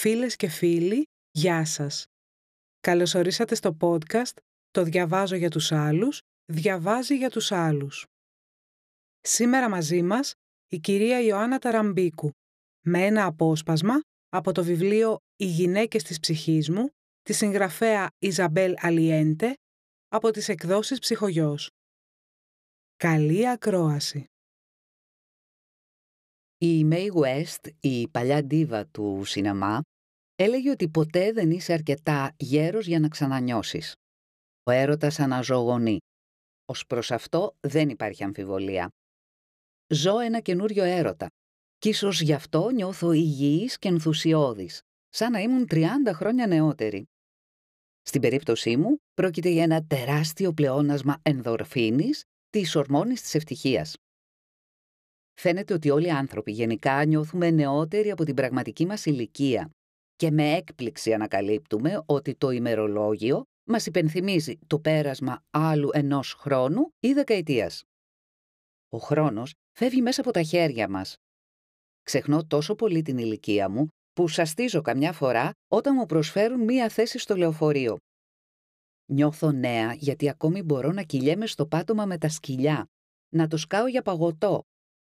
Φίλες και φίλοι, γεια σας. Καλωσορίσατε στο podcast «Το διαβάζω για τους άλλους, διαβάζει για τους άλλους». Σήμερα μαζί μας η κυρία Ιωάννα Ταραμπίκου με ένα απόσπασμα από το βιβλίο «Οι γυναίκες της ψυχής μου» τη συγγραφέα Ιζαμπέλ Αλιέντε από τις εκδόσεις Ψυχογιός. Καλή ακρόαση! Η May West, η παλιά ντίβα του σινεμά, έλεγε ότι ποτέ δεν είσαι αρκετά γέρος για να ξανανιώσεις. Ο έρωτας αναζωογονεί. Ως προς αυτό δεν υπάρχει αμφιβολία. Ζω ένα καινούριο έρωτα. Κι ίσως γι' αυτό νιώθω υγιής και ενθουσιώδης, σαν να ήμουν 30 χρόνια νεότερη. Στην περίπτωσή μου, πρόκειται για ένα τεράστιο πλεόνασμα ενδορφίνης, της ορμόνης της ευτυχίας. Φαίνεται ότι όλοι οι άνθρωποι γενικά νιώθουμε νεότεροι από την πραγματική μας ηλικία και με έκπληξη ανακαλύπτουμε ότι το ημερολόγιο μας υπενθυμίζει το πέρασμα άλλου ενός χρόνου ή δεκαετίας. Ο χρόνος φεύγει μέσα από τα χέρια μας. Ξεχνώ τόσο πολύ την ηλικία μου που σαστίζω καμιά φορά όταν μου προσφέρουν μία θέση στο λεωφορείο. Νιώθω νέα γιατί ακόμη μπορώ να κυλιέμαι στο πάτωμα με τα σκυλιά, να το σκάω για παγωτό,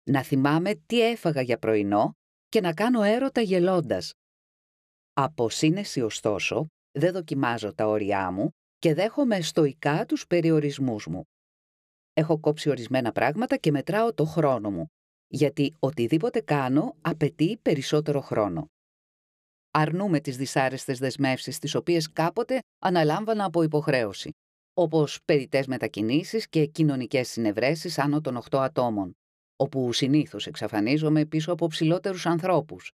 να θυμάμαι τι έφαγα για πρωινό και να κάνω έρωτα γελώντας. Από σύνεση ωστόσο, δεν δοκιμάζω τα όρια μου και δέχομαι στοικά τους περιορισμούς μου. Έχω κόψει ορισμένα πράγματα και μετράω το χρόνο μου, γιατί οτιδήποτε κάνω απαιτεί περισσότερο χρόνο. Αρνούμε τις δυσάρεστες δεσμεύσεις τις οποίες κάποτε αναλάμβανα από υποχρέωση, όπως περιττές μετακινήσεις και κοινωνικές συνευρέσεις άνω των 8 ατόμων, όπου συνήθως εξαφανίζομαι πίσω από ψηλότερους ανθρώπους.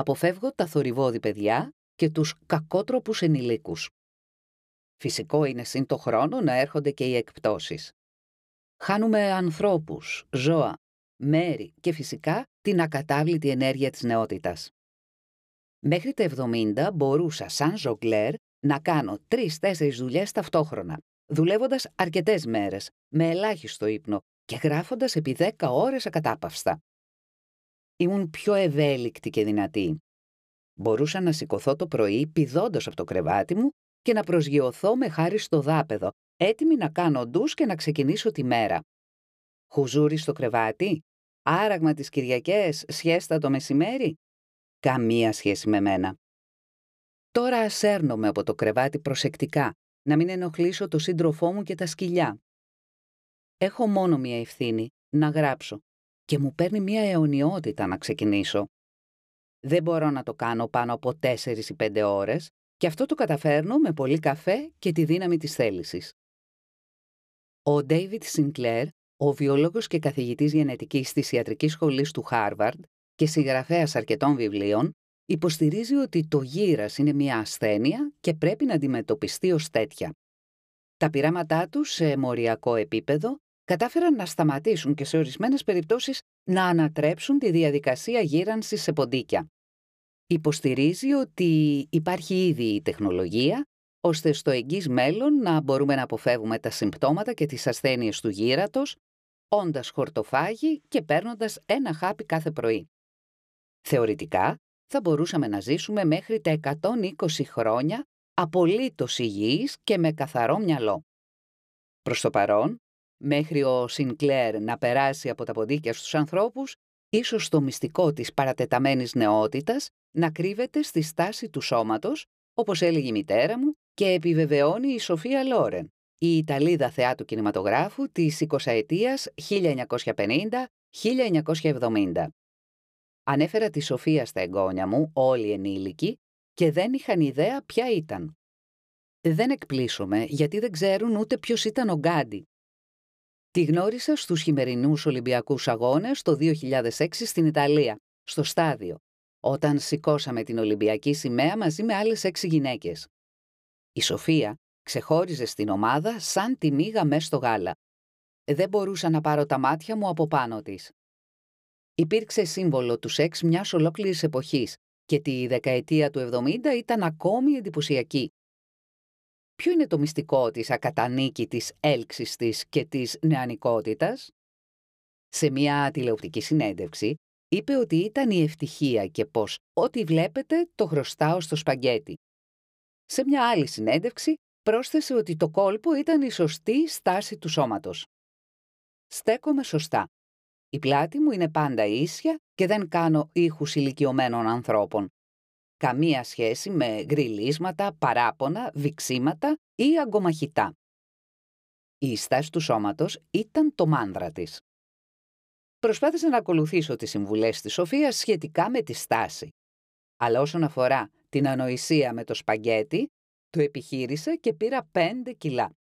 Αποφεύγω τα θορυβόδη παιδιά και τους κακότροπους ενηλίκους. Φυσικό είναι σύν το χρόνο να έρχονται και οι εκπτώσεις. Χάνουμε ανθρώπους, ζώα, μέρη και φυσικά την ακατάβλητη ενέργεια της νεότητας. Μέχρι τα 70 μπορούσα σαν ζογκλέρ να κάνω τρεις-τέσσερις δουλειές ταυτόχρονα, δουλεύοντας αρκετές μέρες, με ελάχιστο ύπνο και γράφοντας επί 10 ώρες ακατάπαυστα. Ήμουν πιο ευέλικτη και δυνατή. Μπορούσα να σηκωθώ το πρωί πηδώντας από το κρεβάτι μου και να προσγειωθώ με χάρη στο δάπεδο, έτοιμη να κάνω ντους και να ξεκινήσω τη μέρα. Χουζούρι στο κρεβάτι, άραγμα τις Κυριακές, σχέστα το μεσημέρι; Καμία σχέση με μένα. Τώρα ασέρνομαι από το κρεβάτι προσεκτικά, να μην ενοχλήσω το σύντροφό μου και τα σκυλιά. Έχω μόνο μία ευθύνη, να γράψω, και μου παίρνει μία αιωνιότητα να ξεκινήσω. Δεν μπορώ να το κάνω πάνω από 4 ή 5 ώρες και αυτό το καταφέρνω με πολύ καφέ και τη δύναμη της θέλησης. Ο David Sinclair, ο βιολόγος και καθηγητής γενετικής της Ιατρικής Σχολής του Χάρβαρντ και συγγραφέας αρκετών βιβλίων, υποστηρίζει ότι το γύρας είναι μια ασθένεια και πρέπει να αντιμετωπιστεί ως τέτοια. Τα πειράματά του σε μοριακό επίπεδο κατάφεραν να σταματήσουν και σε ορισμένες περιπτώσεις να ανατρέψουν τη διαδικασία γύρανσης σε ποντίκια. Υποστηρίζει ότι υπάρχει ήδη η τεχνολογία, ώστε στο εγγύς μέλλον να μπορούμε να αποφεύγουμε τα συμπτώματα και τις ασθένειες του γύρατος, όντας χορτοφάγοι και παίρνοντας ένα χάπι κάθε πρωί. Θεωρητικά, θα μπορούσαμε να ζήσουμε μέχρι τα 120 χρόνια απολύτως υγιείς και με καθαρό μυαλό. Προς το παρόν, μέχρι ο Σινκλέρ να περάσει από τα ποντίκια στους ανθρώπους, ίσως το μυστικό της παρατεταμένης νεότητας να κρύβεται στη στάση του σώματος, όπως έλεγε η μητέρα μου και επιβεβαιώνει η Σοφία Λόρεν, η Ιταλίδα θεάτου κινηματογράφου της 20 ετίας 1950-1970. Ανέφερα τη Σοφία στα εγγόνια μου, όλοι ενήλικοι, και δεν είχαν ιδέα ποια ήταν. Δεν εκπλήσουμε γιατί δεν ξέρουν ούτε ποιος ήταν ο Γκάντι, Τη γνώρισα στους χειμερινούς Ολυμπιακούς Αγώνες το 2006 στην Ιταλία, στο στάδιο, όταν σηκώσαμε την Ολυμπιακή σημαία μαζί με άλλες έξι γυναίκες. Η Σοφία ξεχώριζε στην ομάδα σαν τη μύγα μέσα στο γάλα. Δεν μπορούσα να πάρω τα μάτια μου από πάνω της. Υπήρξε σύμβολο τους σεξ μιας ολόκληρης εποχής και τη δεκαετία του 70 ήταν ακόμη εντυπωσιακή. Ποιο είναι το μυστικό της ακατανίκητης έλξης της και της νεανικότητας; Σε μια τηλεοπτική συνέντευξη, είπε ότι ήταν η ευτυχία και πως ό,τι βλέπετε το χρωστάω στο σπαγκέτι. Σε μια άλλη συνέντευξη πρόσθεσε ότι το κόλπο ήταν η σωστή στάση του σώματος. Στέκομαι σωστά. Η πλάτη μου είναι πάντα ίσια και δεν κάνω ήχους ηλικιωμένων ανθρώπων. Καμία σχέση με γριλίσματα, παράπονα, βυξίματα ή αγκομαχητά. Η στάση του σώματος ήταν το μάνδρα της. Προσπάθησα να ακολουθήσω τις συμβουλές της Σοφίας σχετικά με τη στάση. Αλλά όσον αφορά την ανοησία με το σπαγκέτι, το επιχείρησα και πήρα 5 κιλά.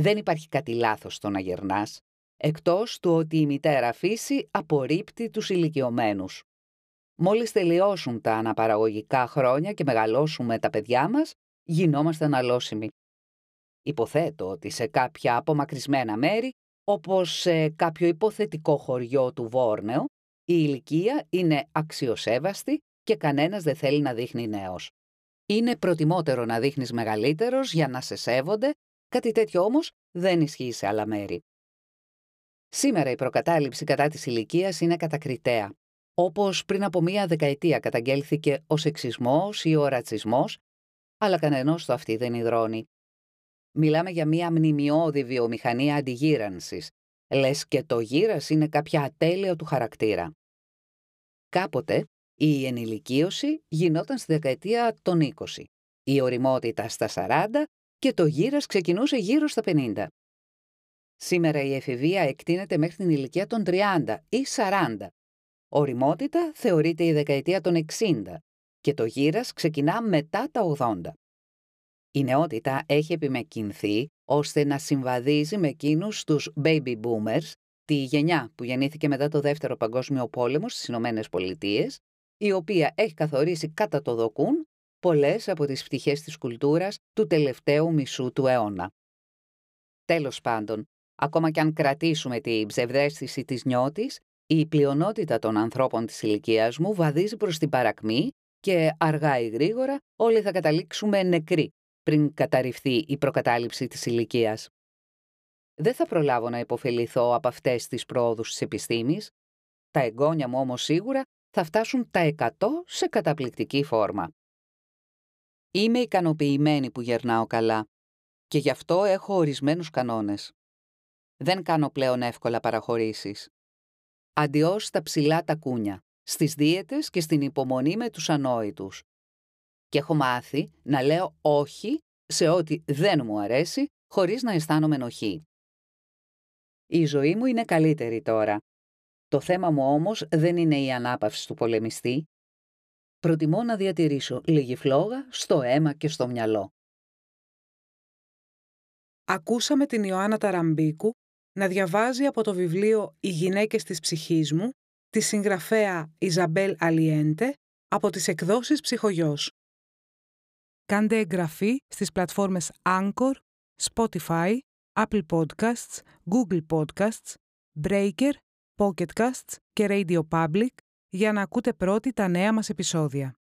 Δεν υπάρχει κάτι λάθος στο να γερνάς, εκτός του ότι η μητέρα φύση απορρίπτει τους ηλικιωμένους. Μόλις τελειώσουν τα αναπαραγωγικά χρόνια και μεγαλώσουμε τα παιδιά μας, γινόμαστε αναλώσιμοι. Υποθέτω ότι σε κάποια απομακρυσμένα μέρη, όπως σε κάποιο υποθετικό χωριό του Βόρνεο, η ηλικία είναι αξιοσέβαστη και κανένας δεν θέλει να δείχνει νέος. Είναι προτιμότερο να δείχνεις μεγαλύτερος για να σε σέβονται, κάτι τέτοιο όμως δεν ισχύει σε άλλα μέρη. Σήμερα η προκατάληψη κατά της ηλικίας είναι κατακριτέα. Όπως πριν από μία δεκαετία καταγγέλθηκε ο σεξισμός ή ο ρατσισμός, αλλά κανενός το αυτή δεν υδρώνει. Μιλάμε για μία μνημειώδη βιομηχανία αντιγύρανσης, λες και το γύρας είναι κάποια ατέλεια του χαρακτήρα. Κάποτε η ενηλικίωση γινόταν στη δεκαετία των 20, η οριμότητα στα 40 και το γύρας ξεκινούσε γύρω στα 50. Σήμερα η εφηβεία εκτείνεται μέχρι την ηλικία των 30 ή 40. Οριμότητα θεωρείται η δεκαετία των 60 και το γύρας ξεκινά μετά τα 80. Η νεότητα έχει επιμεκκυνθεί ώστε να συμβαδίζει με εκείνους τους baby boomers, τη γενιά που γεννήθηκε μετά το Δεύτερο Παγκόσμιο Πόλεμο στις Ηνωμένες Πολιτείες η οποία έχει καθορίσει κατά το δοκούν πολλές από τις πτυχές της κουλτούρας του τελευταίου μισού του αιώνα. Τέλος πάντων, ακόμα κι αν κρατήσουμε την ψευδέστηση της νιώτης, η πλειονότητα των ανθρώπων της ηλικίας μου βαδίζει προς την παρακμή και αργά ή γρήγορα όλοι θα καταλήξουμε νεκροί πριν καταρριφθεί η προκατάληψη της ηλικίας. Δεν θα προλάβω να υποφεληθώ από αυτές τις πρόοδους της επιστήμης. Τα εγγόνια μου όμως σίγουρα θα φτάσουν τα 100 σε καταπληκτική φόρμα. Είμαι ικανοποιημένη που γερνάω καλά και γι' αυτό έχω ορισμένους κανόνες. Δεν κάνω πλέον εύκολα παραχωρήσεις. Αντιώς στα ψηλά τα κούνια, στις δίαιτες και στην υπομονή με τους ανόητους. Και έχω μάθει να λέω όχι σε ό,τι δεν μου αρέσει, χωρίς να αισθάνομαι ενοχή. Η ζωή μου είναι καλύτερη τώρα το θέμα μου όμως δεν είναι η ανάπαυση του πολεμιστή. Προτιμώ να διατηρήσω λίγη φλόγα στο αίμα και στο μυαλό. Ακούσαμε την Ιωάννα Ταραμπίκου να διαβάζει από το βιβλίο «Οι γυναίκες της ψυχής μου» τη συγγραφέα Ιζαμπέλ Αλιέντε από τις εκδόσεις Ψυχογιός. Κάντε εγγραφή στις πλατφόρμες Anchor, Spotify, Apple Podcasts, Google Podcasts, Breaker Pocketcasts και Radio Public για να ακούτε πρώτοι τα νέα μας επεισόδια.